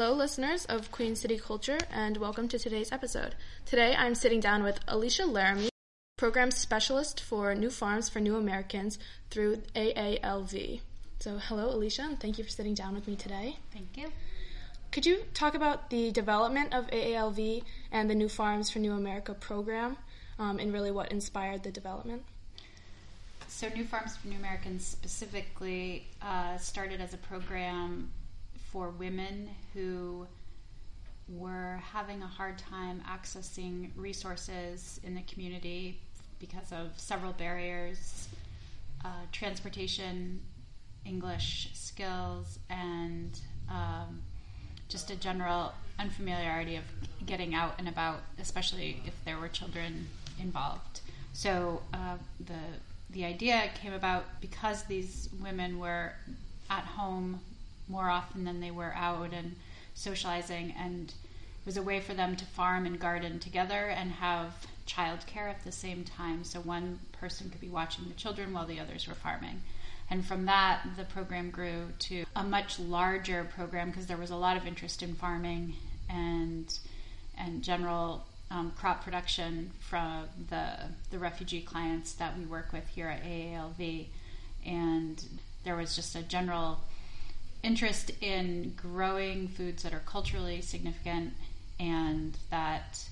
Hello, listeners of Queen City Culture, and welcome to today's episode. Today I'm sitting down with Alisha Laramee, Program Specialist for New Farms for New Americans through AALV. So, hello, Alisha, and thank you for sitting down with me today. Thank you. Could you talk about the development of AALV and the New Farms for New America program um, and really what inspired the development? So, New Farms for New Americans specifically uh, started as a program for women who were having a hard time accessing resources in the community because of several barriers uh, transportation, English skills, and um, just a general unfamiliarity of getting out and about, especially if there were children involved. So uh, the the idea came about because these women were at home more often than they were out and socializing and it was a way for them to farm and garden together and have childcare at the same time so one person could be watching the children while the others were farming. And from that the program grew to a much larger program because there was a lot of interest in farming and and general um, crop production from the the refugee clients that we work with here at AALV and there was just a general interest in growing foods that are culturally significant and that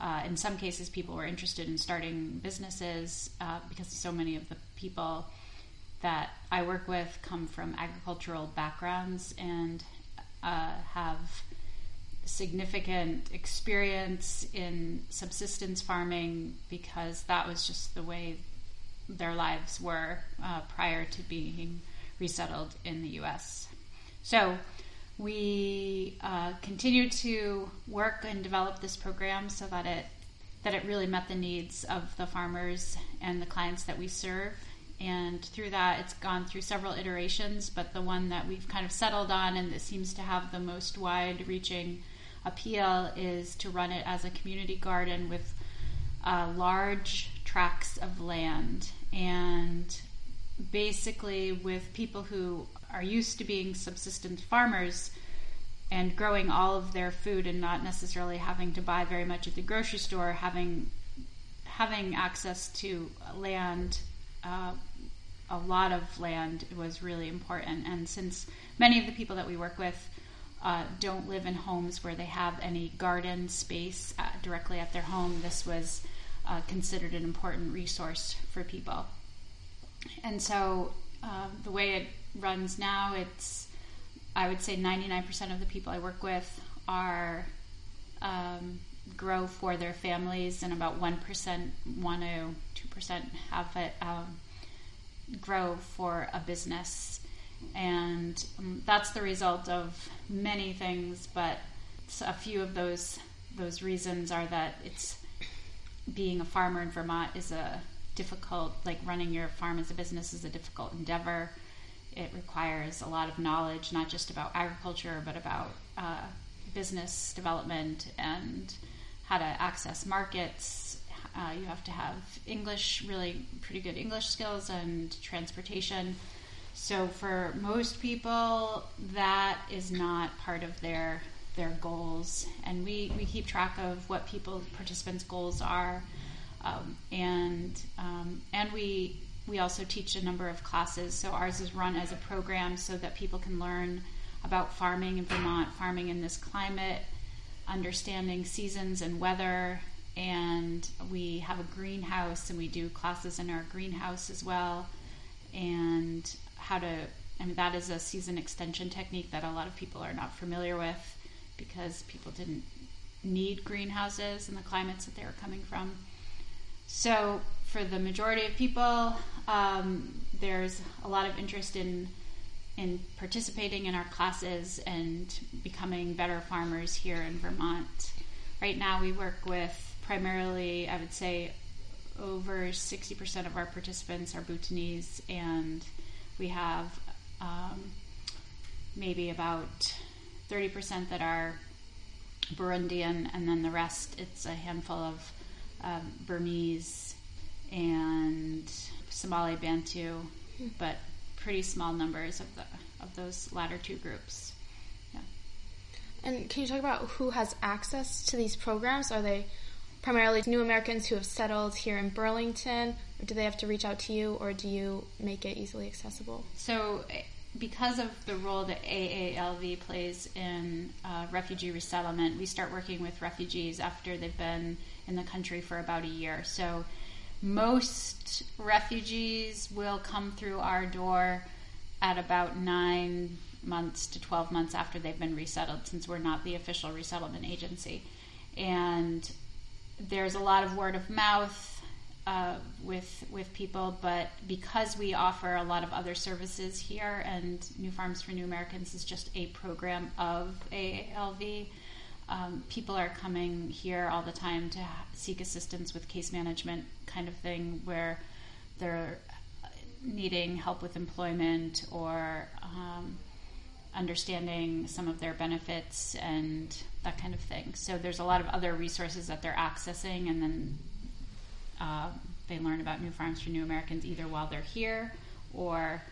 uh, in some cases people were interested in starting businesses uh, because so many of the people that I work with come from agricultural backgrounds and uh, have significant experience in subsistence farming because that was just the way their lives were uh, prior to being resettled in the U.S. So we uh, continued to work and develop this program so that it that it really met the needs of the farmers and the clients that we serve. And through that, it's gone through several iterations, but the one that we've kind of settled on and that seems to have the most wide reaching appeal is to run it as a community garden with uh, large tracts of land. And basically, with people who are used to being subsistence farmers and growing all of their food and not necessarily having to buy very much at the grocery store, having having access to land, uh, a lot of land was really important. And since many of the people that we work with uh, don't live in homes where they have any garden space uh, directly at their home, this was uh, considered an important resource for people. And so uh, the way it runs now, it's I would say 99% of the people I work with are um, grow for their families, and about 1% want to, 2% have it um, grow for a business. And um, that's the result of many things, but a few of those those reasons are that it's being a farmer in Vermont is a difficult, like running your farm as a business is a difficult endeavor it requires a lot of knowledge, not just about agriculture, but about uh, business development and how to access markets. Uh, you have to have English, really pretty good English skills, and transportation. So for most people, that is not part of their their goals, and we, we keep track of what people participants' goals are, um, and um, and we we also teach a number of classes. So ours is run as a program so that people can learn about farming in Vermont, farming in this climate, understanding seasons and weather. And we have a greenhouse and we do classes in our greenhouse as well. And how to, I mean, that is a season extension technique that a lot of people are not familiar with because people didn't need greenhouses in the climates that they were coming from. So, for the majority of people, um, there's a lot of interest in in participating in our classes and becoming better farmers here in Vermont. Right now, we work with primarily, I would say, over 60% of our participants are Bhutanese, and we have um, maybe about 30% that are Burundian, and then the rest, it's a handful of um, Burmese and Somali Bantu, but pretty small numbers of the of those latter two groups. Yeah. And can you talk about who has access to these programs? Are they primarily new Americans who have settled here in Burlington? Or do they have to reach out to you, or do you make it easily accessible? So, eh, because of the role that AALV plays in uh, refugee resettlement, we start working with refugees after they've been in the country for about a year. So, most refugees will come through our door at about nine months to 12 months after they've been resettled, since we're not the official resettlement agency. And there's a lot of word of mouth uh, with with people, but because we offer a lot of other services here, and New Farms for New Americans is just a program of AALV, um, people are coming here all the time to seek assistance with case management, kind of thing, where they're needing help with employment or um, understanding some of their benefits and that kind of thing. So there's a lot of other resources that they're accessing, and then uh, they learn about New Farms for New Americans either while they're here or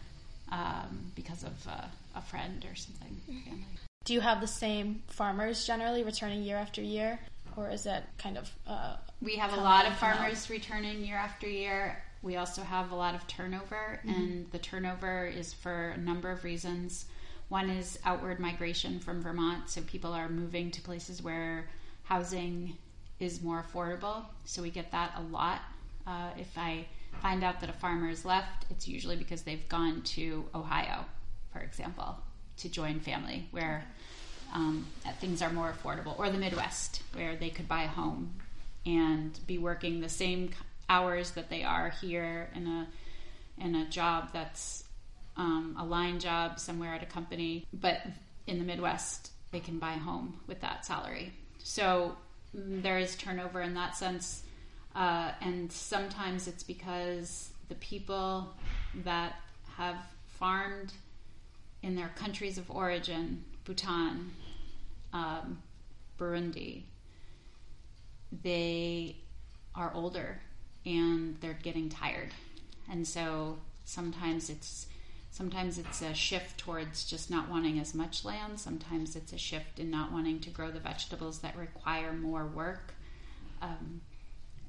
um, because of uh, a friend or something. Family. Do you have the same farmers generally returning year after year, or is that kind of? Uh, we have a lot of farmers out? returning year after year. We also have a lot of turnover, mm-hmm. and the turnover is for a number of reasons. One is outward migration from Vermont, so people are moving to places where housing is more affordable. So we get that a lot. Uh, if I find out that a farmer has left, it's usually because they've gone to Ohio, for example, to join family where um, things are more affordable, or the Midwest where they could buy a home and be working the same hours that they are here in a in a job that's um, a line job somewhere at a company, but in the Midwest, they can buy a home with that salary. So mm, there is turnover in that sense. Uh, and sometimes it's because the people that have farmed in their countries of origin, Bhutan, um, Burundi, they are older and they're getting tired. And so sometimes it's Sometimes it's a shift towards just not wanting as much land. Sometimes it's a shift in not wanting to grow the vegetables that require more work. Um,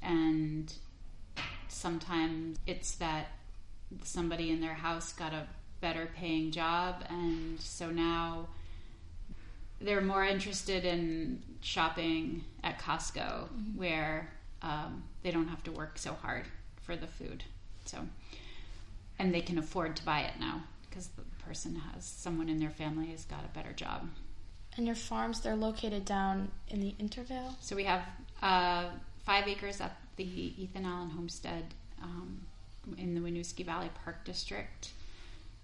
and sometimes it's that somebody in their house got a better paying job, and so now they're more interested in shopping at Costco mm-hmm. where um, they don't have to work so hard for the food. So and they can afford to buy it now because the person has someone in their family has got a better job. And your farms, they're located down in the Intervale? So we have uh, five acres at the Ethan Allen Homestead um, in the Winooski Valley Park District.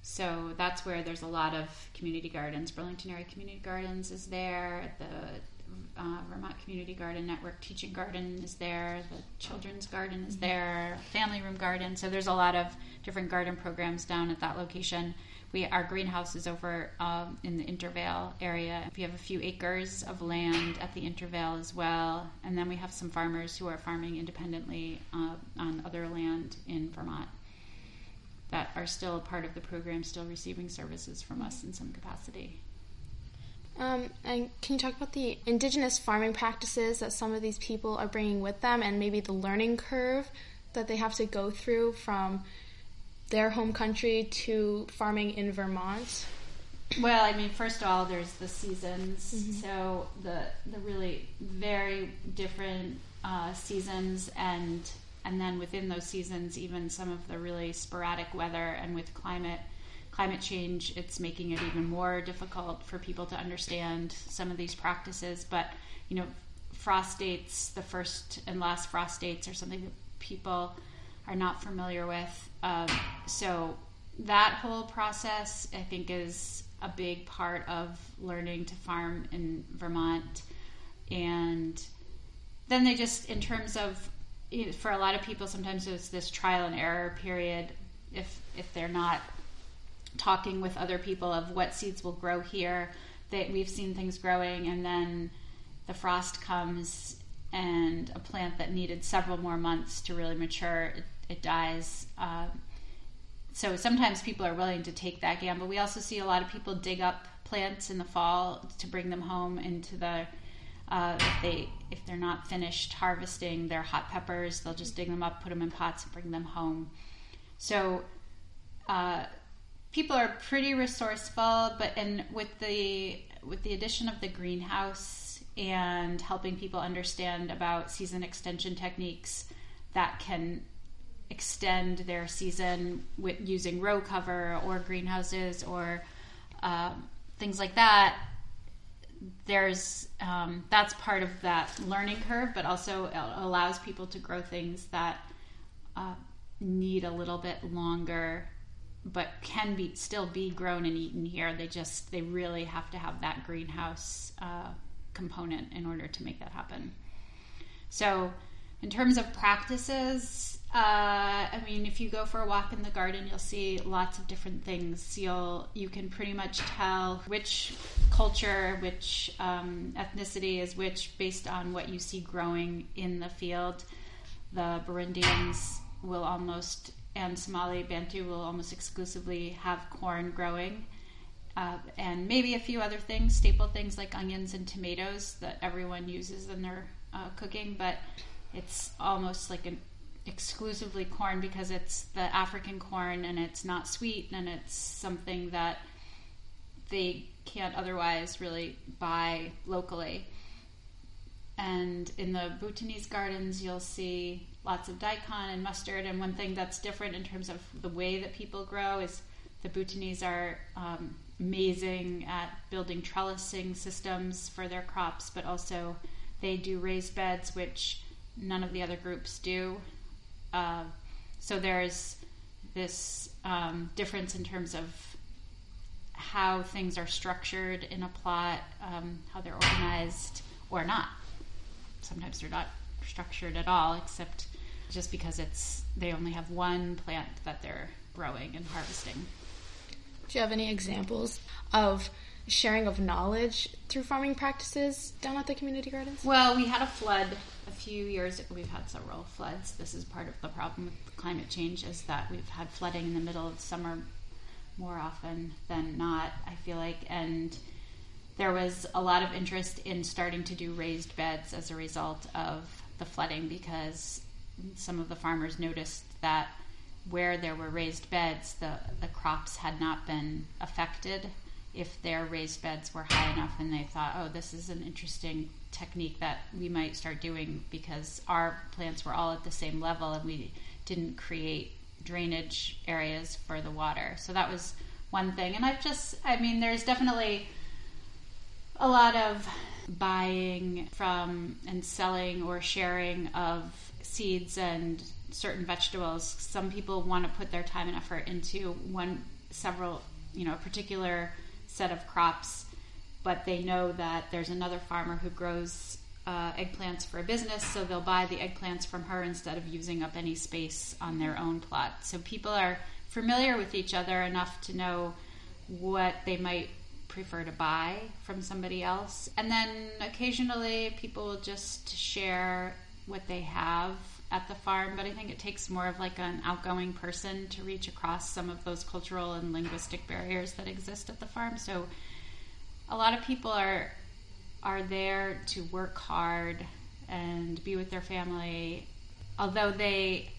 So that's where there's a lot of community gardens. Burlington Area Community Gardens is there. The uh, Vermont Community Garden Network Teaching Garden is there. The Children's Garden is mm-hmm. there. Family Room Garden. So there's a lot of different garden programs down at that location. We our greenhouse is over um, in the Intervale area. We have a few acres of land at the Intervale as well, and then we have some farmers who are farming independently uh, on other land in Vermont that are still a part of the program, still receiving services from us in some capacity. Um, and can you talk about the indigenous farming practices that some of these people are bringing with them, and maybe the learning curve that they have to go through from their home country to farming in Vermont? Well, I mean, first of all, there's the seasons. Mm-hmm. So the the really very different uh, seasons, and and then within those seasons, even some of the really sporadic weather, and with climate climate change, it's making it even more difficult for people to understand some of these practices. But you know, frost dates, the first and last frost dates, are something that people are not familiar with. Um, so that whole process, I think, is a big part of learning to farm in Vermont. And then they just, in terms of, you know, for a lot of people, sometimes it's this trial and error period. If if they're not talking with other people of what seeds will grow here, that we've seen things growing, and then the frost comes and a plant that needed several more months to really mature it, it dies. Uh, so sometimes people are willing to take that gamble. We also see a lot of people dig up plants in the fall to bring them home into the uh, if they if they're not finished harvesting their hot peppers, they'll just dig them up, put them in pots, and bring them home. So uh, people are pretty resourceful, but and with the with the addition of the greenhouse and helping people understand about season extension techniques that can extend their season with using row cover or greenhouses or um, things like that there's um, that's part of that learning curve but also allows people to grow things that uh, need a little bit longer but can be still be grown and eaten here. They just they really have to have that greenhouse uh, component in order to make that happen. So in terms of practices uh, I mean, if you go for a walk in the garden, you'll see lots of different things. You'll you can pretty much tell which culture, which um, ethnicity is which based on what you see growing in the field. The Burundians will almost and Somali Bantu will almost exclusively have corn growing. Uh, and maybe a few other things, staple things like onions and tomatoes that everyone uses in their uh, cooking, but it's almost like an exclusively corn because it's the African corn and it's not sweet and it's something that they can't otherwise really buy locally. And in the Bhutanese gardens, you'll see lots of daikon and mustard. And one thing that's different in terms of the way that people grow is the Bhutanese are um, amazing at building trellising systems for their crops, but also they do raised beds, which none of the other groups do. Uh, so there's this um, difference in terms of how things are structured in a plot, um, how they're organized or not. Sometimes they're not structured at all, except just because it's they only have one plant that they're growing and harvesting. Do you have any examples of sharing of knowledge through farming practices down at the community gardens? Well, we had a flood a few years. Ago we've had several floods. This is part of the problem with climate change is that we've had flooding in the middle of summer more often than not. I feel like and there was a lot of interest in starting to do raised beds as a result of the flooding because some of the farmers noticed that where there were raised beds, the, the crops had not been affected if their raised beds were high enough and they thought, oh, this is an interesting technique that we might start doing because our plants were all at the same level and we didn't create drainage areas for the water. So that was one thing. And I've just, I mean, there's definitely a lot of buying from and selling or sharing of seeds and certain vegetables. Some people want to put their time and effort into one, several, you know, a particular set of crops, but they know that there's another farmer who grows uh, eggplants for a business, so they'll buy the eggplants from her instead of using up any space on their own plot. So people are familiar with each other enough to know what they might prefer to buy from somebody else. And then occasionally people will just share what they have at the farm, but I think it takes more of like an outgoing person to reach across some of those cultural and linguistic barriers that exist at the farm. So a lot of people are are there to work hard and be with their family. Although they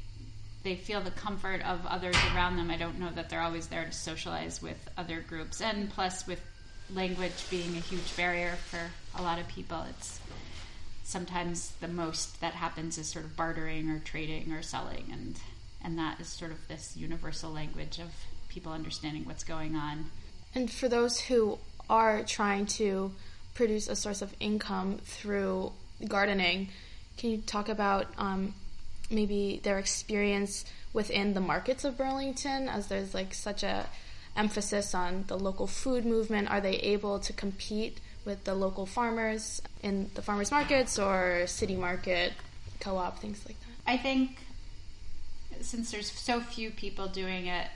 they feel the comfort of others around them, I don't know that they're always there to socialize with other groups. And plus with language being a huge barrier for a lot of people, it's sometimes the most that happens is sort of bartering or trading or selling and and that is sort of this universal language of people understanding what's going on. And for those who are trying to produce a source of income through gardening, can you talk about um, maybe their experience within the markets of Burlington, as there's like such a emphasis on the local food movement? Are they able to compete with the local farmers in the farmers markets or city market, co-op, things like that? I think since there's so few people doing it,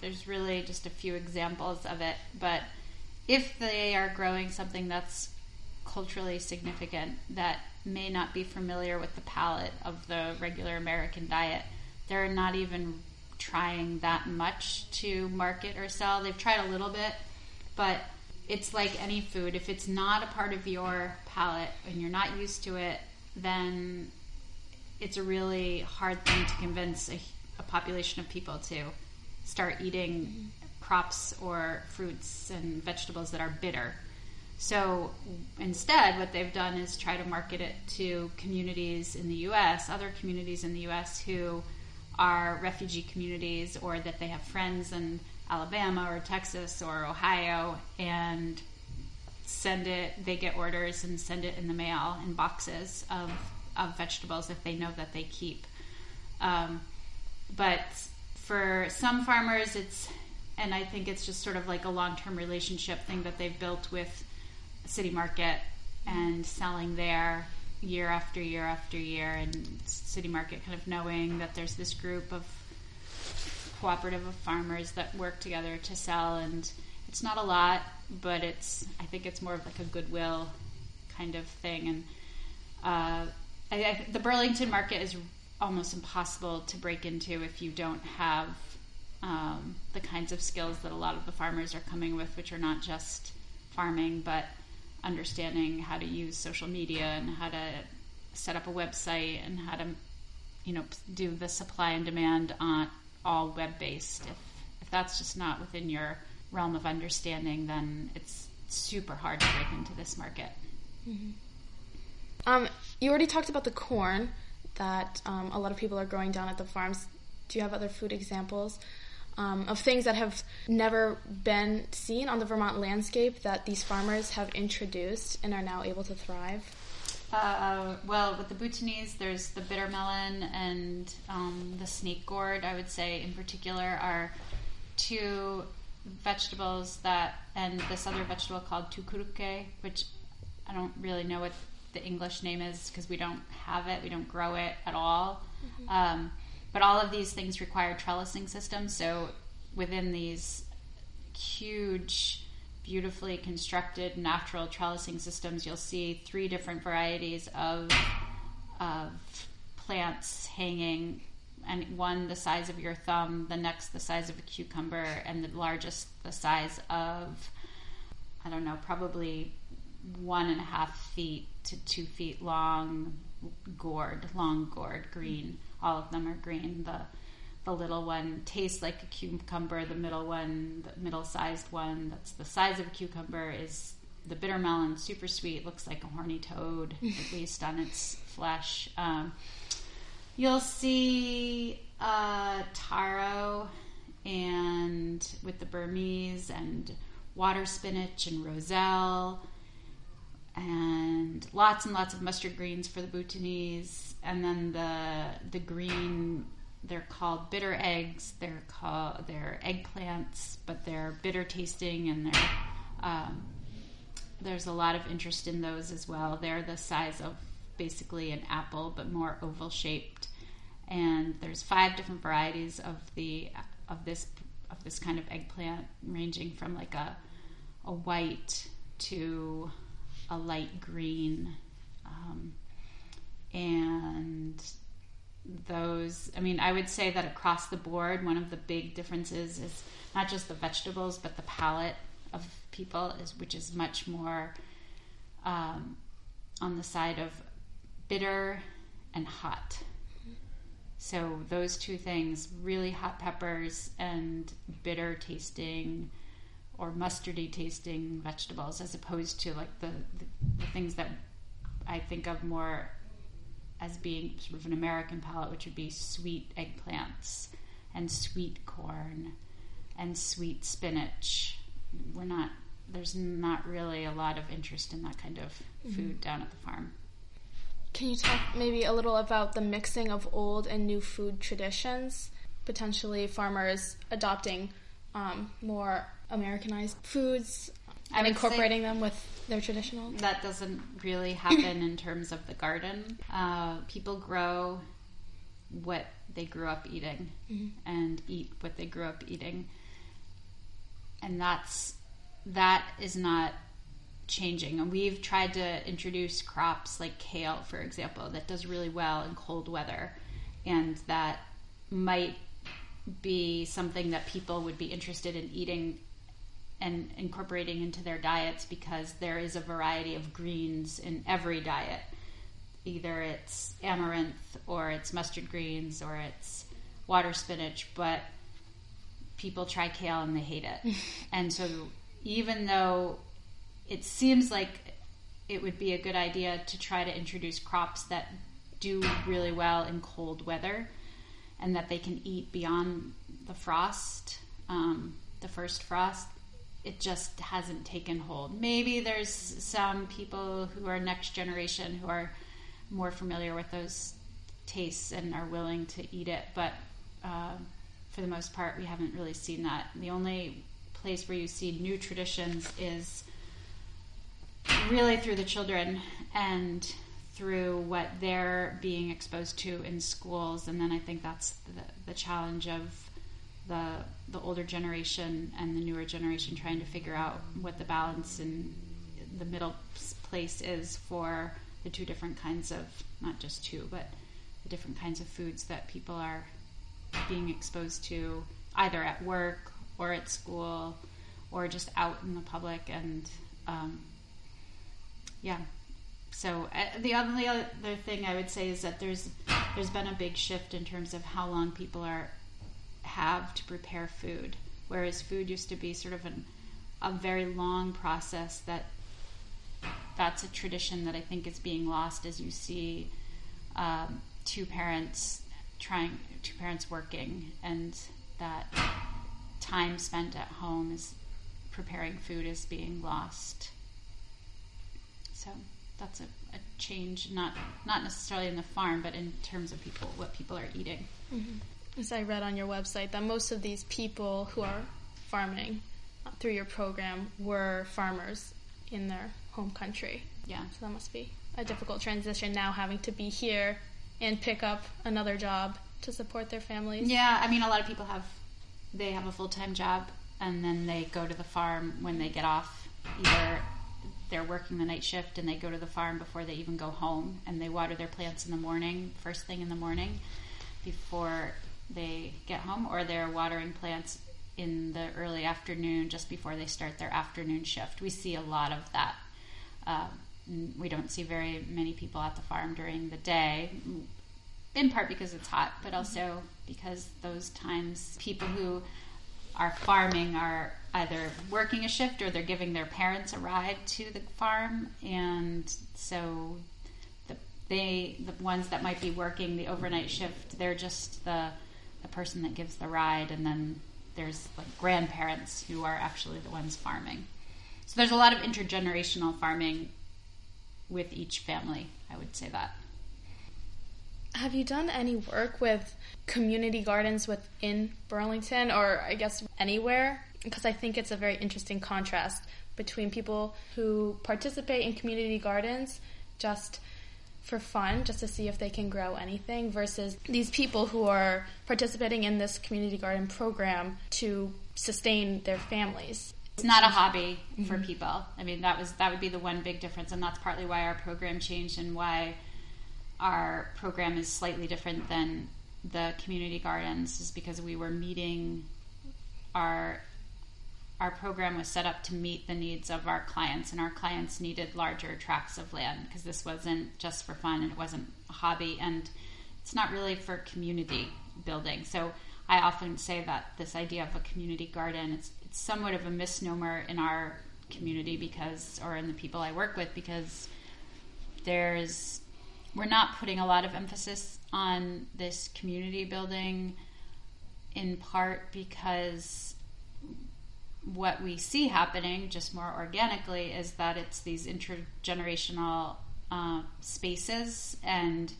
there's really just a few examples of it. But if they are growing something that's culturally significant that may not be familiar with the palate of the regular American diet, they're not even trying that much to market or sell. They've tried a little bit, but it's like any food. If it's not a part of your palate and you're not used to it, then it's a really hard thing to convince a, a population of people to start eating crops or fruits and vegetables that are bitter. So instead, what they've done is try to market it to communities in the US, other communities in the US who are refugee communities or that they have friends in Alabama or Texas or Ohio and send it, they get orders and send it in the mail in boxes of, of vegetables if they know that they keep. Um, but for some farmers, it's, and I think it's just sort of like a long term relationship thing that they've built with City Market and selling there year after year after year, and City Market kind of knowing that there's this group of cooperative of farmers that work together to sell, and it's not a lot, but it's I think it's more of like a goodwill kind of thing, and uh, I, I, the Burlington market is almost impossible to break into if you don't have um, the kinds of skills that a lot of the farmers are coming with, which are not just farming, but understanding how to use social media and how to set up a website and how to, you know, do the supply and demand on all web based. If if that's just not within your realm of understanding, then it's super hard to break into this market. Mm-hmm. Um, you already talked about the corn that um, a lot of people are growing down at the farms. Do you have other food examples? um, of things that have never been seen on the Vermont landscape that these farmers have introduced and are now able to thrive? Uh, well, with the Bhutanese, there's the bitter melon and um, the snake gourd, I would say, in particular, are two vegetables that, and this other vegetable called tukuruke, which I don't really know what the English name is because we don't have it, we don't grow it at all. Mm-hmm. Um, but all of these things require trellising systems. So within these huge, beautifully constructed natural trellising systems, you'll see three different varieties of of plants hanging and one the size of your thumb, the next the size of a cucumber, and the largest the size of I don't know, probably one and a half feet to two feet long gourd, long gourd, green all of them are green. The the little one tastes like a cucumber. The middle one, the middle sized one, that's the size of a cucumber, is the bitter melon. Super sweet. Looks like a horny toad, at least on its flesh. Um, you'll see uh, taro and with the Burmese and water spinach and roselle and lots and lots of mustard greens for the Bhutanese, and then the the green. They're called bitter eggs. They're called they're eggplants, but they're bitter tasting, and they're um, there's a lot of interest in those as well. They're the size of basically an apple, but more oval shaped. And there's five different varieties of the of this of this kind of eggplant, ranging from like a a white to a light green. Um, and those, I mean, I would say that across the board, one of the big differences is not just the vegetables, but the palate of people, is which is much more um, on the side of bitter and hot. So those two things, really hot peppers and bitter tasting or mustardy tasting vegetables as opposed to like the, the, the, things that I think of more as being sort of an American palate, which would be sweet eggplants and sweet corn and sweet spinach. We're not, there's not really a lot of interest in that kind of mm-hmm. food mm-hmm. down at the farm. Can you talk maybe a little about the mixing of old and new food traditions? Potentially farmers adopting um, more Americanized foods and incorporating them with their traditional? That doesn't really happen in terms of the garden. Uh, people grow what they grew up eating mm-hmm. and eat what they grew up eating. And that's that is not changing. And we've tried to introduce crops like kale, for example, that does really well in cold weather and that might be something that people would be interested in eating and incorporating into their diets because there is a variety of greens in every diet. Either it's amaranth or it's mustard greens or it's water spinach, but people try kale and they hate it. and so even though it seems like it would be a good idea to try to introduce crops that do really well in cold weather and that they can eat beyond the frost, um, the first frost, it just hasn't taken hold. Maybe there's some people who are next generation who are more familiar with those tastes and are willing to eat it, but uh, for the most part, we haven't really seen that. The only place where you see new traditions is really through the children and through what they're being exposed to in schools. And then I think that's the, the challenge of the the older generation and the newer generation trying to figure out what the balance in the middle place is for the two different kinds of not just two but the different kinds of foods that people are being exposed to either at work or at school or just out in the public and um, yeah. So uh, the only other thing I would say is that there's there's been a big shift in terms of how long people are have to prepare food, whereas food used to be sort of an, a very long process that that's a tradition that I think is being lost as you see um, two parents trying two parents working and that time spent at home is preparing food is being lost. So that's a, a change, not not necessarily in the farm, but in terms of people, what people are eating. Mm-hmm. As I read on your website, that most of these people who are farming through your program were farmers in their home country. Yeah. So that must be a difficult transition now, having to be here and pick up another job to support their families. Yeah, I mean, a lot of people have they have a full time job and then they go to the farm when they get off either they're working the night shift and they go to the farm before they even go home and they water their plants in the morning, first thing in the morning, before they get home, or they're watering plants in the early afternoon just before they start their afternoon shift. We see a lot of that. Uh, we don't see very many people at the farm during the day, in part because it's hot, but also because those times people who are farming are either working a shift or they're giving their parents a ride to the farm and so the they the ones that might be working the overnight shift they're just the the person that gives the ride and then there's like grandparents who are actually the ones farming so there's a lot of intergenerational farming with each family i would say that have you done any work with community gardens within Burlington or I guess anywhere? Because I think it's a very interesting contrast between people who participate in community gardens just for fun, just to see if they can grow anything, versus these people who are participating in this community garden program to sustain their families. It's not a hobby for mm-hmm. people. I mean, that was that would be the one big difference, and that's partly why our program changed and why our program is slightly different than the community gardens is because we were meeting our our program was set up to meet the needs of our clients and our clients needed larger tracts of land because this wasn't just for fun and it wasn't a hobby and it's not really for community building. So i often say that this idea of a community garden it's, it's somewhat of a misnomer in our community because or in the people i work with because there's we're not putting a lot of emphasis on this community building in part because what we see happening just more organically is that it's these intergenerational uh, spaces and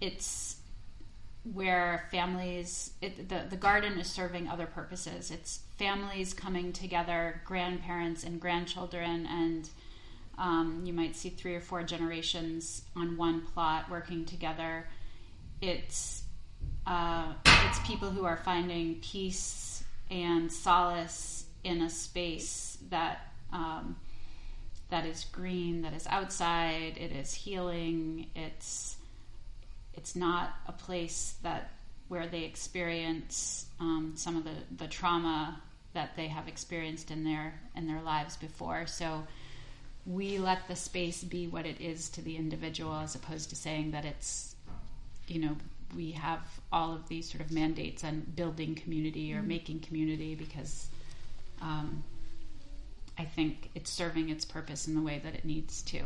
it's where families it, the, the garden is serving other purposes it's families coming together grandparents and grandchildren and um, you might see three or four generations on one plot working together. It's uh, it's people who are finding peace and solace in a space that um, that is green, that is outside. It is healing. It's it's not a place that where they experience um, some of the, the trauma that they have experienced in their in their lives before. So we let the space be what it is to the individual as opposed to saying that it's you know we have all of these sort of mandates on building community or mm-hmm. making community because um, I think it's serving its purpose in the way that it needs to.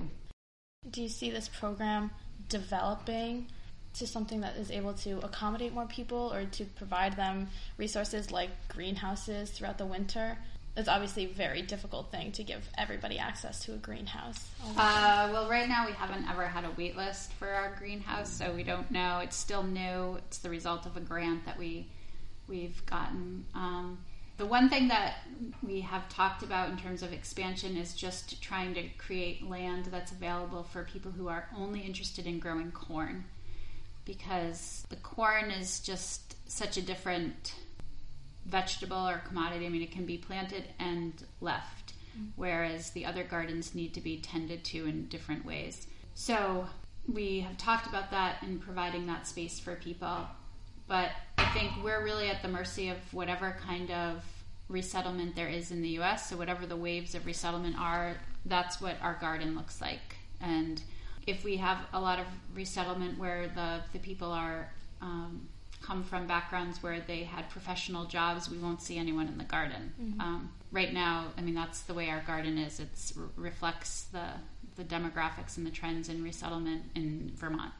Do you see this program developing to something that is able to accommodate more people or to provide them resources like greenhouses throughout the winter? It's obviously a very difficult thing to give everybody access to a greenhouse. Uh, well, right now we haven't ever had a wait list for our greenhouse, so we don't know. It's still new. It's the result of a grant that we we've gotten. Um, the one thing that we have talked about in terms of expansion is just trying to create land that's available for people who are only interested in growing corn because the corn is just such a different vegetable or commodity. I mean, it can be planted and left, mm-hmm. whereas the other gardens need to be tended to in different ways. So we have talked about that and providing that space for people. But I think we're really at the mercy of whatever kind of resettlement there is in the US. So, whatever the waves of resettlement are, that's what our garden looks like. And if we have a lot of resettlement where the, the people are um, come from backgrounds where they had professional jobs, we won't see anyone in the garden. Mm-hmm. Um, right now, I mean, that's the way our garden is. It reflects the the demographics and the trends in resettlement in Vermont.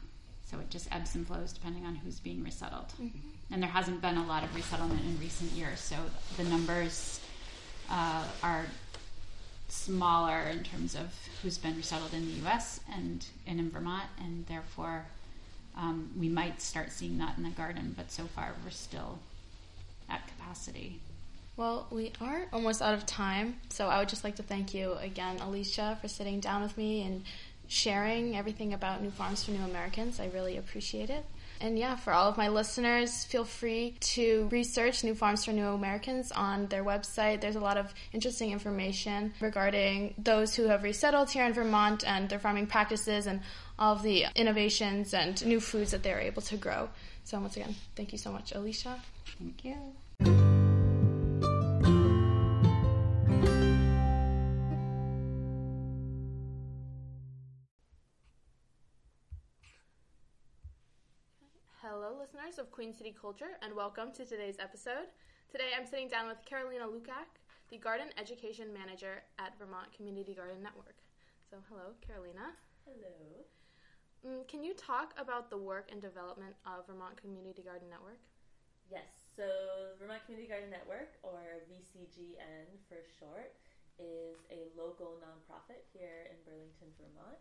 So it just ebbs and flows depending on who's being resettled. Mm-hmm. And there hasn't been a lot of resettlement in recent years, so the numbers uh, are smaller in terms of who's been resettled in the U.S. and, and in Vermont, and therefore um, we might start seeing that in the garden, but so far we're still at capacity. Well, we are almost out of time, so I would just like to thank you again, Alisha, for sitting down with me and sharing everything about New Farms for New Americans. I really appreciate it. And yeah, for all of my listeners, feel free to research New Farms for New Americans on their website. There's a lot of interesting information regarding those who have resettled here in Vermont and their farming practices and all of the innovations and new foods that they're able to grow. So, once again, thank you so much, Alisha. Thank you. Listeners of Queen City Culture, and welcome to today's episode. Today I'm sitting down with Carolina Lukak, the Garden Education Manager at Vermont Community Garden Network. So, hello, Carolina. Hello. Mm, can you talk about the work and development of Vermont Community Garden Network? Yes. So, Vermont Community Garden Network, or VCGN for short, is a local nonprofit here in Burlington, Vermont.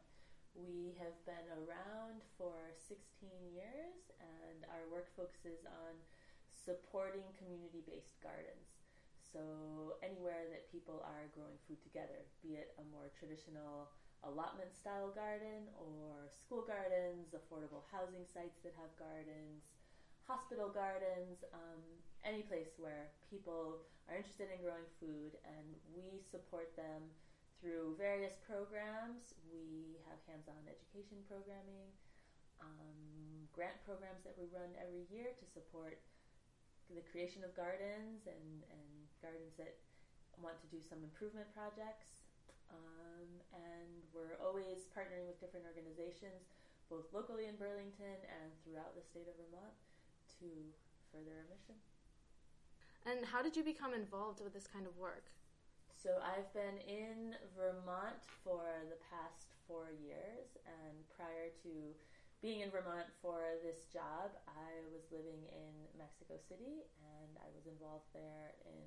We have been around for 16 years, and our work focuses on supporting community based gardens. So, anywhere that people are growing food together, be it a more traditional allotment style garden or school gardens, affordable housing sites that have gardens, hospital gardens, um, any place where people are interested in growing food, and we support them through various programs. We have hands on education programming, um, grant programs that we run every year to support the creation of gardens and, and gardens that want to do some improvement projects. Um, and we're always partnering with different organizations, both locally in Burlington and throughout the state of Vermont, to further our mission. And how did you become involved with this kind of work? So I've been in Vermont for the past four years, and prior to being in Vermont for this job, I was living in Mexico City, and I was involved there in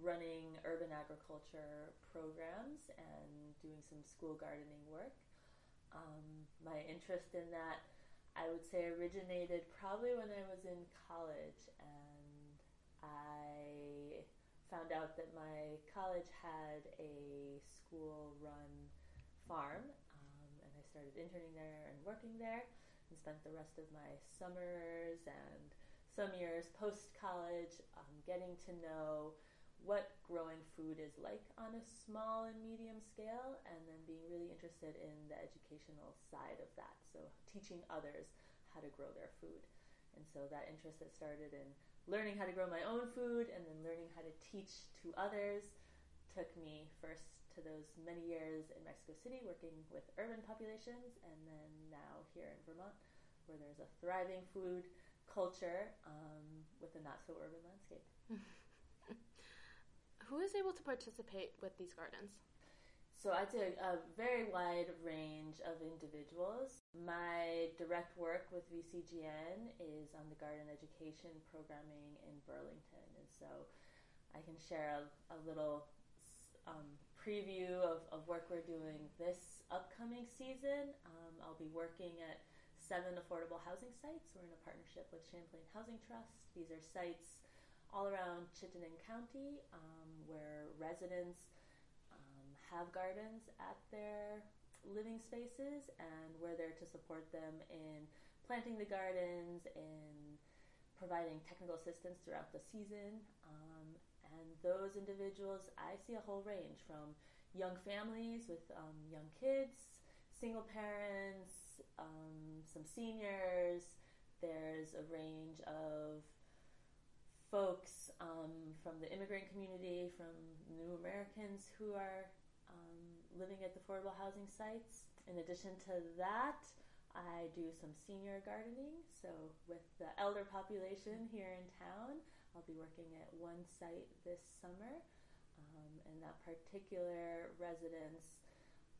running urban agriculture programs and doing some school gardening work. Um, my interest in that, I would say, originated probably when I was in college, and I found out that my college had a school run farm, um, and I started interning there and working there, and spent the rest of my summers and some years post college um, getting to know what growing food is like on a small and medium scale, and then being really interested in the educational side of that. So, teaching others how to grow their food. And so that interest that started in learning how to grow my own food and then learning how to teach to others took me first to those many years in Mexico City working with urban populations, and then now here in Vermont, where there's a thriving food culture um, with a not so urban landscape. Who is able to participate with these gardens? So I'd say a very wide range of individuals. My direct work with VCGN is on the garden education programming in Burlington, and so I can share a, a little um, preview of, of work we're doing this upcoming season. Um, I'll be working at seven affordable housing sites. We're in a partnership with Champlain Housing Trust. These are sites all around Chittenden County um, where residents have gardens at their living spaces, and we're there to support them in planting the gardens, in providing technical assistance throughout the season. Um, and those individuals, I see a whole range from young families with um, young kids, single parents, um, some seniors. There's a range of folks um, from the immigrant community, from new Americans who are um, living at the affordable housing sites. In addition to that, I do some senior gardening. So, with the elder population here in town, I'll be working at one site this summer. Um, and that particular residence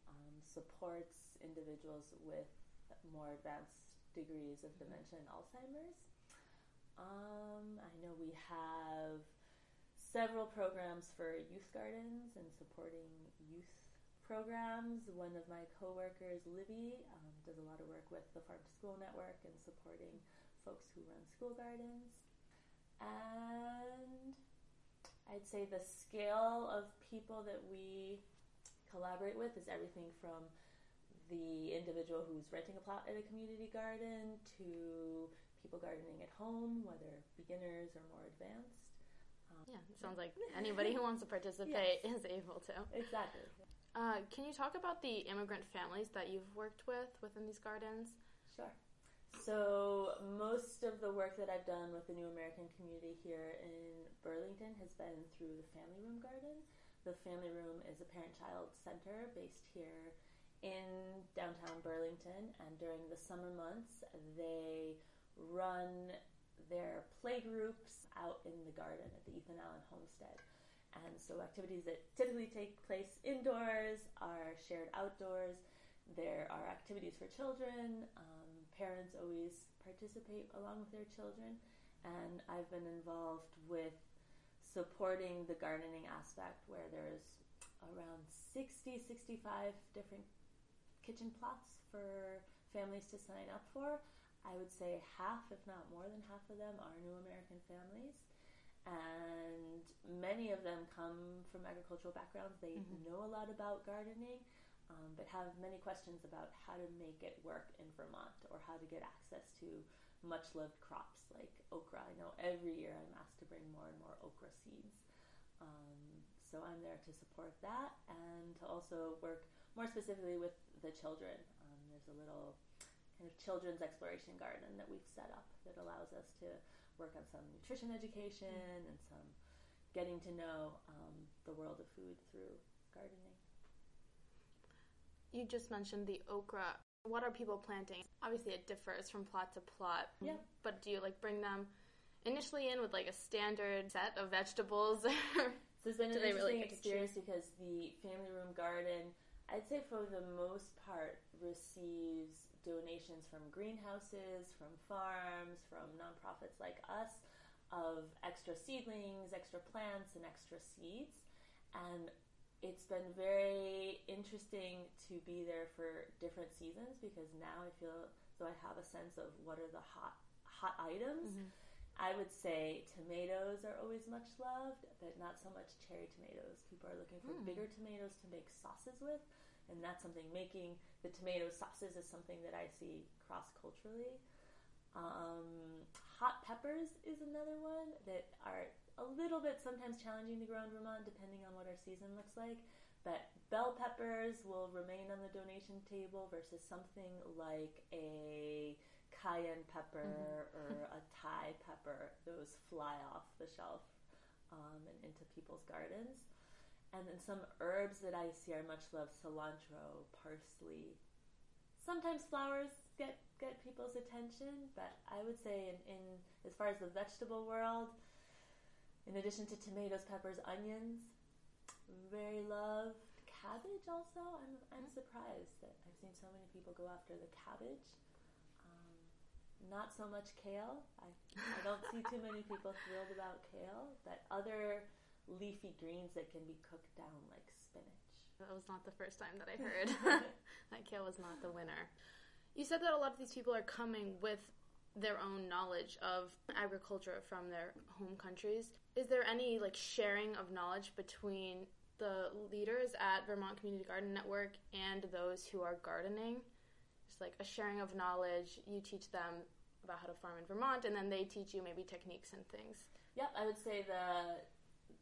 um, supports individuals with more advanced degrees of dementia and Alzheimer's. Um, I know we have several programs for youth gardens and supporting youth programs. One of my coworkers, Libby, um, does a lot of work with the Farm to School Network and supporting folks who run school gardens. And I'd say the scale of people that we collaborate with is everything from the individual who's renting a plot at a community garden to people gardening at home, whether beginners or more advanced. Um, yeah, it sounds like anybody who wants to participate yes. is able to. Exactly. Uh, can you talk about the immigrant families that you've worked with within these gardens? Sure. So, most of the work that I've done with the New American community here in Burlington has been through the Family Room Garden. The Family Room is a parent child center based here in downtown Burlington, and during the summer months, they run their play groups out in the garden at the Ethan Allen Homestead. And so activities that typically take place indoors are shared outdoors. There are activities for children. Um, parents always participate along with their children. And I've been involved with supporting the gardening aspect where there's around 60, 65 different kitchen plots for families to sign up for. I would say half, if not more than half of them, are new American families. And many of them come from agricultural backgrounds. They mm-hmm. know a lot about gardening, um, but have many questions about how to make it work in Vermont or how to get access to much loved crops like okra. I know every year I'm asked to bring more and more okra seeds. Um, so I'm there to support that and to also work more specifically with the children. Um, there's a little kind of children's exploration garden that we've set up that allows us to work on some nutrition education mm-hmm. and some getting to know um, the world of food through gardening. You just mentioned the okra. What are people planting? Obviously, it differs from plot to plot. Yeah. But do you like bring them initially in with like a standard set of vegetables? so it's been an interesting really experience because the family room garden, I'd say for the most part, receives donations from greenhouses, from farms, from nonprofits like us of extra seedlings, extra plants, and extra seeds. And it's been very interesting to be there for different seasons because now I feel so I have a sense of what are the hot hot items. Mm-hmm. I would say tomatoes are always much loved, but not so much cherry tomatoes. People are looking for mm. bigger tomatoes to make sauces with and that's something making the tomato sauces is something that I see cross culturally. Um, hot peppers is another one that are a little bit sometimes challenging to grow in Vermont, depending on what our season looks like. But bell peppers will remain on the donation table versus something like a cayenne pepper mm-hmm. or a Thai pepper, those fly off the shelf um, and into people's gardens. And then some herbs that I see are much loved cilantro, parsley. Sometimes flowers get, get people's attention, but I would say in, in as far as the vegetable world, in addition to tomatoes, peppers, onions, very loved. Cabbage also. I'm I'm surprised that I've seen so many people go after the cabbage. Um, not so much kale. I I don't see too many people thrilled about kale, but other leafy greens that can be cooked down like spinach. That was not the first time that I heard that kale was not the winner. You said that a lot of these people are coming with their own knowledge of agriculture from their home countries. Is there any like sharing of knowledge between the leaders at Vermont Community Garden Network and those who are gardening? Just like a sharing of knowledge. You teach them about how to farm in Vermont, and then they teach you maybe techniques and things. Yep, I would say the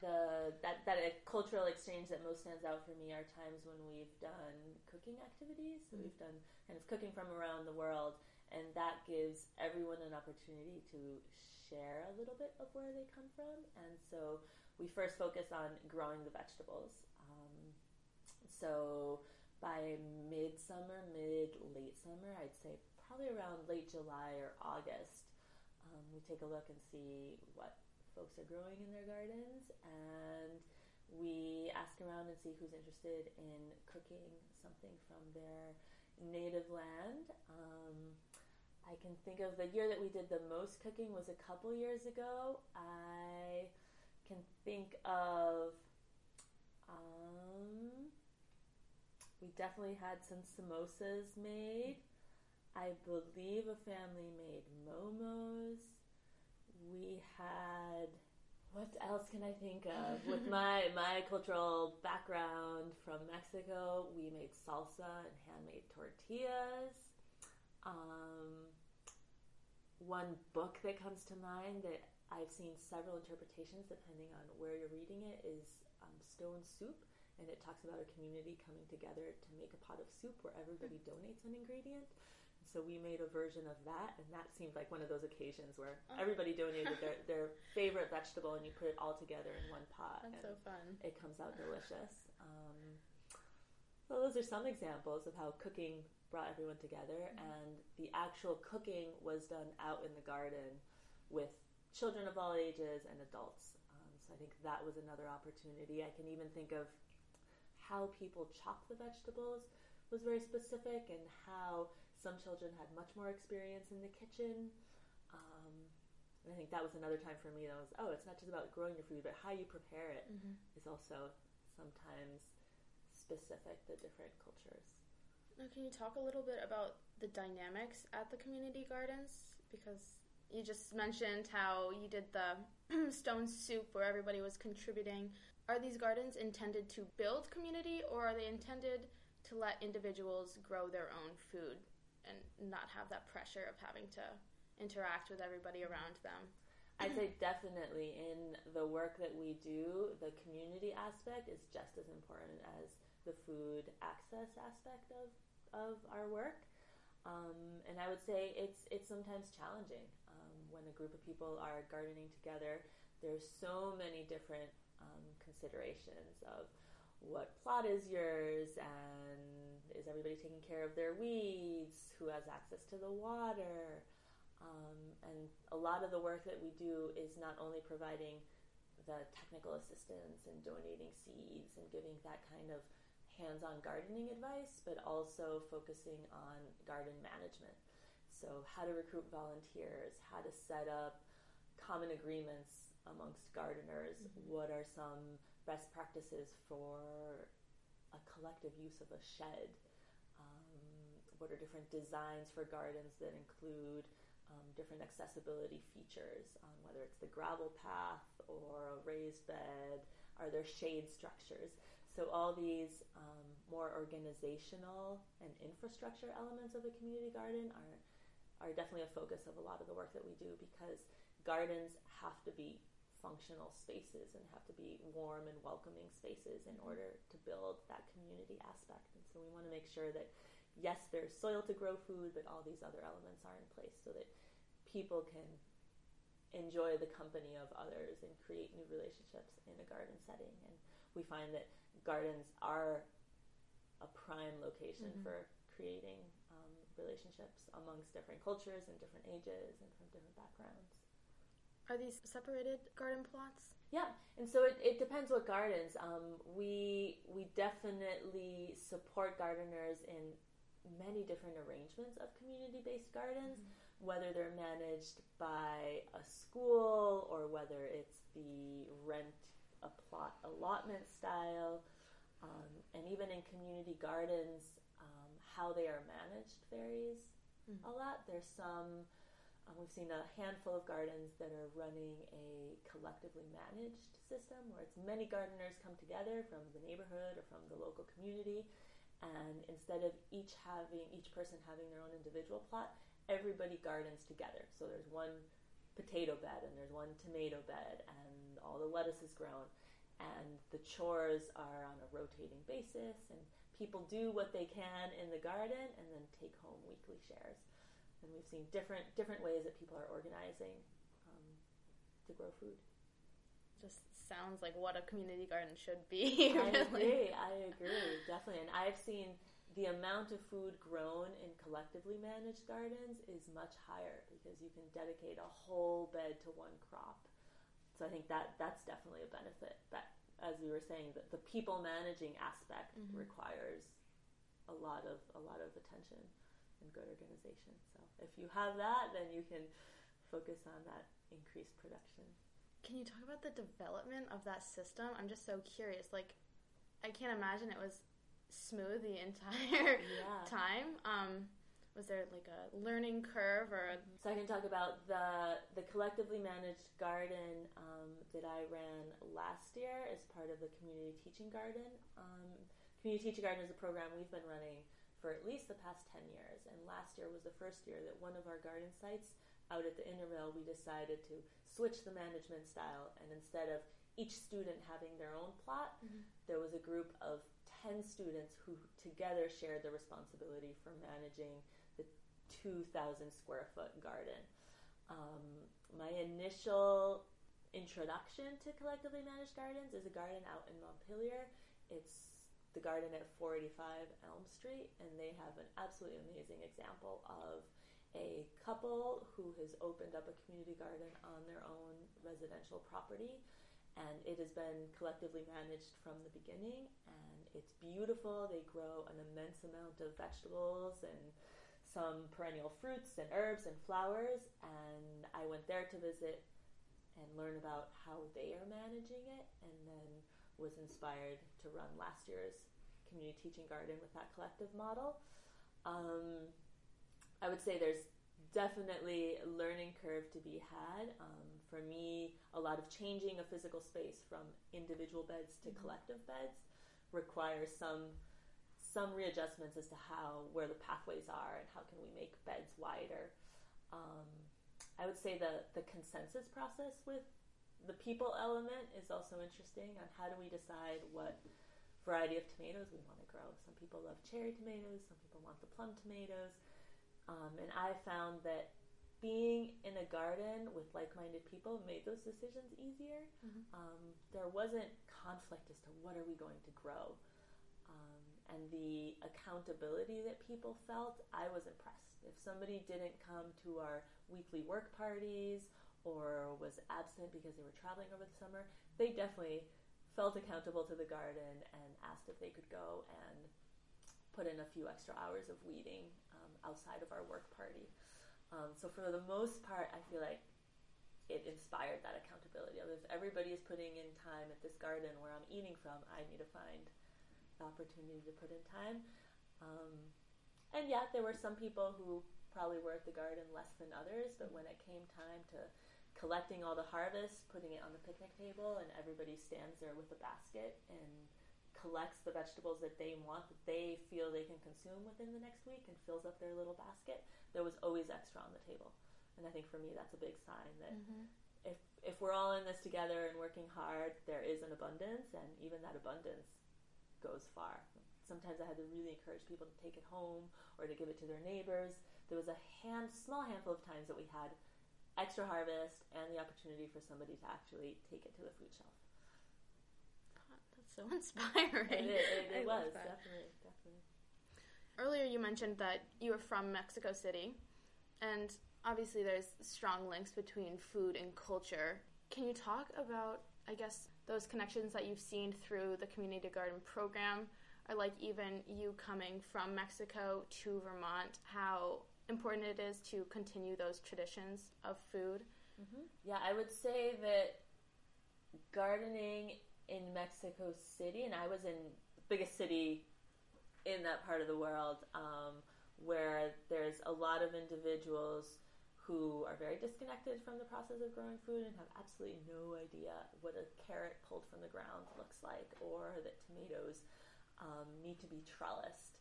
the that that cultural exchange that most stands out for me are times when we've done cooking activities. So mm-hmm. we've done kind of cooking from around the world, and that gives everyone an opportunity to share a little bit of where they come from. And so we first focus on growing the vegetables. Um, so by midsummer, mid late summer, I'd say probably around late July or August, um, we take a look and see what folks are growing in their gardens and we ask around and see who's interested in cooking something from their native land. Um, I can think of the year that we did the most cooking was a couple years ago. I can think of um, we definitely had some samosas made. I believe a family made momos. We had what else can I think of? With my my cultural background from Mexico, we made salsa and handmade tortillas. Um, one book that comes to mind that I've seen several interpretations depending on where you're reading it is um, Stone Soup, and it talks about a community coming together to make a pot of soup where everybody donates an ingredient. So we made a version of that, and that seemed like one of those occasions where oh. everybody donated their, their favorite vegetable, and you put it all together in one pot. That's so fun. It comes out delicious. Um, so those are some examples of how cooking brought everyone together, mm-hmm. and the actual cooking was done out in the garden with children of all ages and adults. Um, so I think that was another opportunity. I can even think of how people chop the vegetables was very specific, and how some children had much more experience in the kitchen. Um, and I think that was another time for me that was, oh, it's not just about growing your food, but how you prepare it mm-hmm. is also sometimes specific to different cultures. Now, can you talk a little bit about the dynamics at the community gardens? Because you just mentioned how you did the stone soup where everybody was contributing. Are these gardens intended to build community or are they intended to let individuals grow their own food and not have that pressure of having to interact with everybody around them? I'd say definitely in the work that we do, the community aspect is just as important as the food access aspect of, of our work. Um, and I would say it's it's sometimes challenging um, when a group of people are gardening together. There's so many different um, considerations of what plot is yours and is everybody taking care of their weeds, who has access to the water. Um, and a lot of the work that we do is not only providing the technical assistance and donating seeds and giving that kind of hands on gardening advice, but also focusing on garden management. So, how to recruit volunteers, how to set up common agreements amongst gardeners, mm-hmm. what are some best practices for a collective use of a shed, um, what are different designs for gardens that include um, different accessibility features, um, whether it's the gravel path or a raised bed, are there shade structures? So all these um, more organizational and infrastructure elements of a community garden are are definitely a focus of a lot of the work that we do because gardens have to be functional spaces and have to be warm and welcoming spaces in order to build that community aspect. And so we want to make sure that yes, there's soil to grow food, but all these other elements are in place so that people can enjoy the company of others and create new relationships in a garden setting. And we find that gardens are a prime location mm-hmm. for creating um, relationships amongst different cultures and different ages and from different backgrounds. Are these separated garden plots? Yeah, and so it, it depends what gardens. Um, we we definitely support gardeners in many different arrangements of community based gardens, mm-hmm. whether they're managed by a school or whether it's the rent a plot allotment style. Um, and even in community gardens, um, how they are managed varies mm-hmm. a lot. There's some um, we've seen a handful of gardens that are running a collectively managed system where it's many gardeners come together from the neighborhood or from the local community, and instead of each having each person having their own individual plot, everybody gardens together. So there's one potato bed and there's one tomato bed, and all the lettuce is grown, and the chores are on a rotating basis, and people do what they can in the garden and then take home weekly shares and we've seen different different ways that people are organizing um, to grow food. Just sounds like what a community garden should be. really. I agree. I agree definitely, and I've seen the amount of food grown in collectively managed gardens is much higher because you can dedicate a whole bed to one crop. So I think that that's definitely a benefit. But as we were saying, the, the people managing aspect mm-hmm. requires a lot of a lot of attention and good organization. So if you have that, then you can focus on that increased production. Can you talk about the development of that system? I'm just so curious. Like, I can't imagine it was smooth the entire yeah. time. Um, was there like a learning curve or? So I can talk about the the collectively managed garden um, that I ran last year as part of the community teaching garden. Um, community teaching garden is a program we've been running for at least the past 10 years. And last year was the first year that one of our garden sites out at the Intervale, we decided to switch the management style. And instead of each student having their own plot, mm-hmm. there was a group of 10 students who together shared the responsibility for managing the 2,000 square foot garden. Um, my initial introduction to collectively managed gardens is a garden out in Montpelier. It's the garden at 485 Elm Street, and they have an absolutely amazing example of a couple who has opened up a community garden on their own residential property. And it has been collectively managed from the beginning, and it's beautiful. They grow an immense amount of vegetables and some perennial fruits and herbs and flowers. And I went there to visit and learn about how they are managing it, and then was inspired to run last year's community teaching garden with that collective model. Um, I would say there's definitely a learning curve to be had. Um, for me, a lot of changing a physical space from individual beds to mm-hmm. collective beds requires some some readjustments as to how where the pathways are and how can we make beds wider. Um, I would say the the consensus process with the people element is also interesting on how do we decide what variety of tomatoes we want to grow. Some people love cherry tomatoes, some people want the plum tomatoes. Um, and I found that being in a garden with like minded people made those decisions easier. Mm-hmm. Um, there wasn't conflict as to what are we going to grow. Um, and the accountability that people felt, I was impressed. If somebody didn't come to our weekly work parties or was absent because they were traveling over the summer, they definitely felt accountable to the garden and asked if they could go and put in a few extra hours of weeding um, outside of our work party. Um, so for the most part, I feel like it inspired that accountability if everybody is putting in time at this garden where I'm eating from, I need to find the opportunity to put in time. Um, and yet, there were some people who probably were at the garden less than others, but when it came time to collecting all the harvest, putting it on the picnic table, and everybody stands there with a basket and collects the vegetables that they want that they feel they can consume within the next week and fills up their little basket. There was always extra on the table, and I think for me that's a big sign that mm-hmm. if if we're all in this together and working hard, there is an abundance, and even that abundance goes far. sometimes I had to really encourage people to take it home or to give it to their neighbors. There was a hand, small handful of times that we had extra harvest and the opportunity for somebody to actually take it to the food shelf. God, that's so inspiring. It, it, it was definitely, definitely. Earlier, you mentioned that you were from Mexico City, and obviously, there's strong links between food and culture. Can you talk about, I guess, those connections that you've seen through the community garden program, or like even you coming from Mexico to Vermont, how important it is to continue those traditions of food? Yeah, I would say that gardening in Mexico City, and I was in the biggest city in that part of the world, um, where there's a lot of individuals who are very disconnected from the process of growing food and have absolutely no idea what a carrot pulled from the ground looks like, or that tomatoes um, need to be trellised.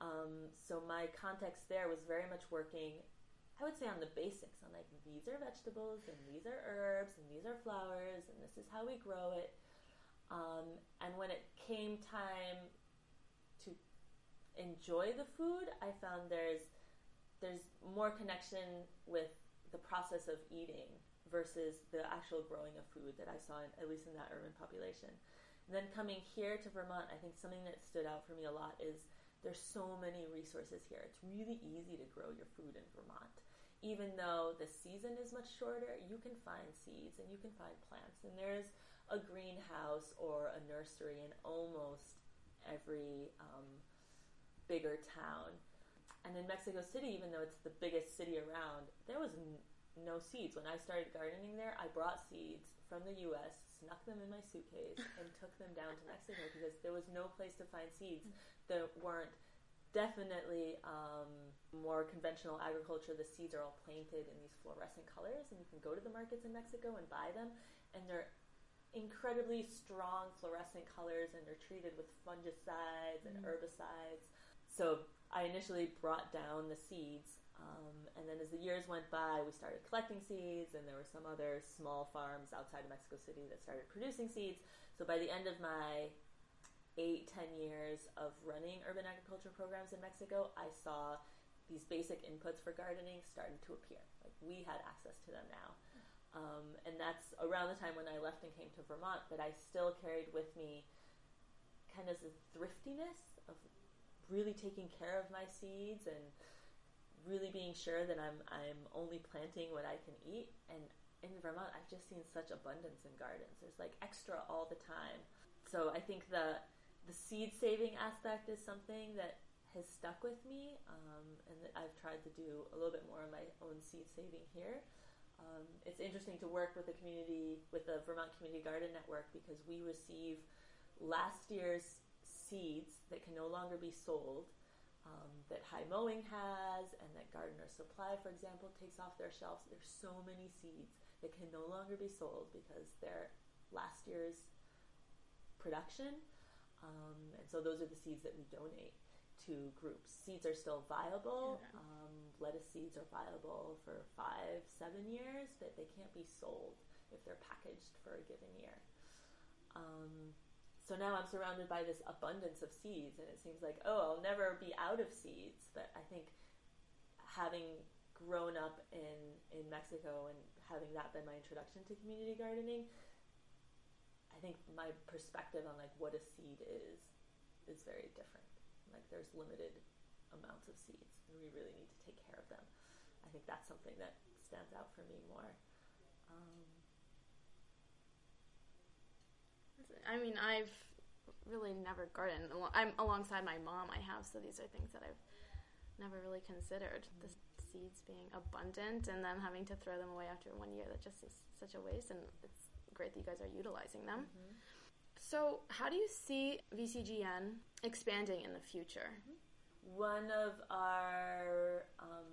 Um, so my context there was very much working I would say on the basics, on like these are vegetables and these are herbs and these are flowers and this is how we grow it. Um, and when it came time to enjoy the food, I found there's there's more connection with the process of eating versus the actual growing of food that I saw, in, at least in that urban population. And then coming here to Vermont, I think something that stood out for me a lot is there's so many resources here. It's really easy to grow your food in Vermont. Even though the season is much shorter, you can find seeds and you can find plants. And there's a greenhouse or a nursery in almost every um, bigger town. And in Mexico City, even though it's the biggest city around, there was n- no seeds. When I started gardening there, I brought seeds from the US, snuck them in my suitcase, and took them down to Mexico because there was no place to find seeds that weren't definitely um, more conventional agriculture. The seeds are all planted in these fluorescent colors, and you can go to the markets in Mexico and buy them, and they're incredibly strong fluorescent colors, and they're treated with fungicides and herbicides. So I initially brought down the seeds. Um, and then as the years went by, we started collecting seeds, and there were some other small farms outside of Mexico City that started producing seeds. So by the end of my eight, ten years of running urban agriculture programs in Mexico, I saw these basic inputs for gardening starting to appear. Like we had access to them now. Um, and that's around the time when I left and came to Vermont, but I still carried with me kind of the thriftiness of really taking care of my seeds and really being sure that I'm I'm only planting what I can eat. And in Vermont, I've just seen such abundance in gardens. There's like extra all the time. So I think the the seed saving aspect is something that has stuck with me, um, and that I've tried to do a little bit more of my own seed saving here. Um, it's interesting to work with the community, with the Vermont Community Garden Network, because we receive last year's seeds that can no longer be sold, um, that High Mowing has, and that Gardener Supply, for example, takes off their shelves. There's so many seeds that can no longer be sold because they're last year's production. Um, and so those are the seeds that we donate to groups. Seeds are still viable. Yeah. Um, lettuce seeds are viable for five, seven years, but they can't be sold if they're packaged for a given year. Um, so now I'm surrounded by this abundance of seeds, and it seems like, oh, I'll never be out of seeds. But I think having grown up in, in Mexico and having that been my introduction to community gardening, I think my perspective on like what a seed is is very different. Like there's limited amounts of seeds, and we really need to take care of them. I think that's something that stands out for me more. Um, I mean, I've really never gardened. I'm alongside my mom. I have, so these are things that I've never really considered. The seeds being abundant and then having to throw them away after one year. That just is such a waste, and it's great that you guys are utilizing them. So, how do you see VCGN expanding in the future? one of our um,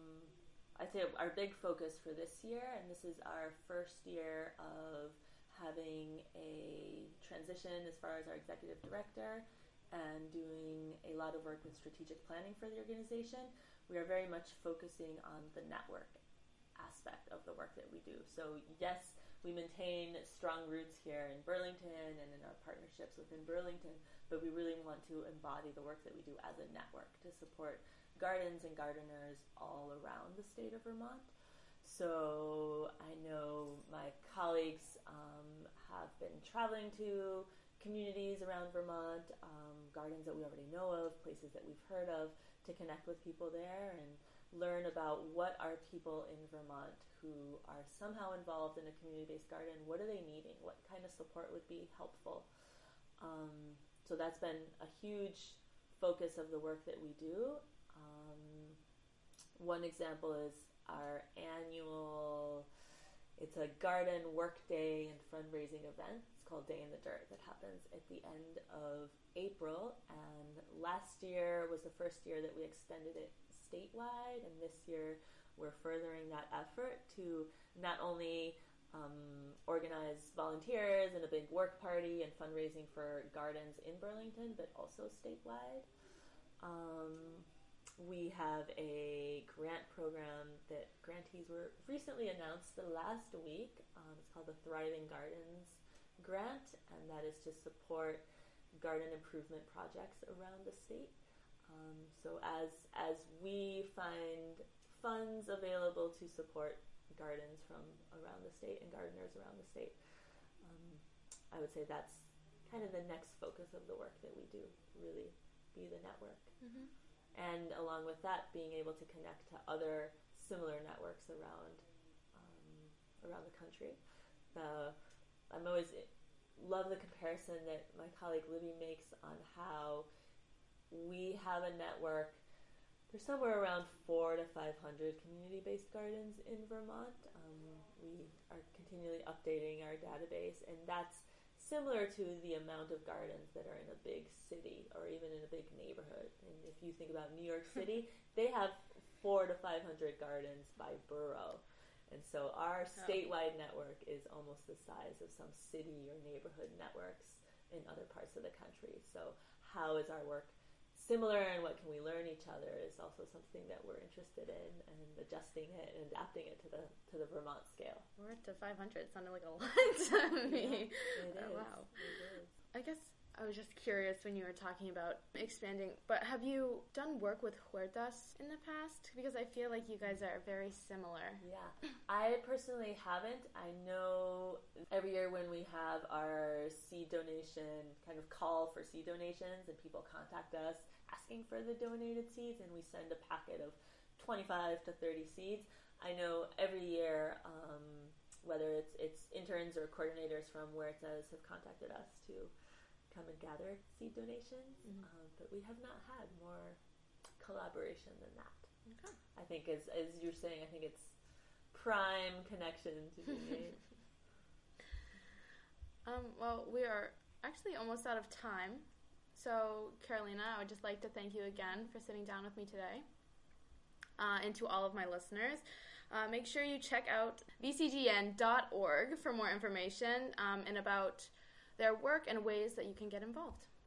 I'd say our big focus for this year, and this is our first year of having a transition as far as our executive director and doing a lot of work with strategic planning for the organization. We are very much focusing on the network aspect of the work that we do. So, yes, we maintain strong roots here in Burlington and in our partnerships within Burlington, but we really want to embody the work that we do as a network to support gardens and gardeners all around the state of Vermont. So I know my colleagues um, have been traveling to communities around Vermont, um, gardens that we already know of, places that we've heard of, to connect with people there and learn about what are people in Vermont who are somehow involved in a community-based garden. What are they needing? What kind of support would be helpful? Um, so that's been a huge focus of the work that we do. Um, one example is our annual. It's a garden work day and fundraising event. It's called Day in the Dirt that happens at the end of April. And last year was the first year that we extended it statewide, and this year we're furthering that effort to not only um, organize volunteers and a big work party and fundraising for gardens in Burlington, but also statewide. Um, we have a grant program that grantees were recently announced the last week. Um, it's called the Thriving Gardens Grant, and that is to support garden improvement projects around the state. Um, so as as we find funds available to support gardens from around the state and gardeners around the state, um, I would say that's kind of the next focus of the work that we do. Really, be the network, mm-hmm. And along with that, being able to connect to other similar networks around um, around the country. The I'm always love the comparison that my colleague Libby makes on how we have a network. There's somewhere around four to 500 community based gardens in Vermont. Um, we are continually updating our database, and that's similar to the amount of gardens that are in a big city or even in a big neighborhood. And if you think about New York City, they have four to 500 gardens by borough. And so our oh. statewide network is almost the size of some city or neighborhood networks in other parts of the country. So, how is our work similar and what can we learn each other is also something that we're interested in and adjusting it and adapting it to the to the Vermont scale. We're at to 500. It sounded like a lot to me. Yeah, oh, wow. I guess I was just curious when you were talking about expanding, but have you done work with huertas in the past? Because I feel like you guys are very similar. Yeah. I personally haven't. I know every year when we have our seed donation kind of call for seed donations and people contact us asking for the donated seeds and we send a packet of 25 to 30 seeds. I know every year um, whether it's it's interns or coordinators from Huertas have contacted us to come and gather seed donations, mm-hmm. um, but we have not had more collaboration than that. Okay. I think, as as you're saying, I think it's prime connection to be made. um, well, we are actually almost out of time. So, Carolina, I would just like to thank you again for sitting down with me today. Uh, and to all of my listeners, uh, make sure you check out vcgn.org for more information um, and about their work and ways that you can get involved.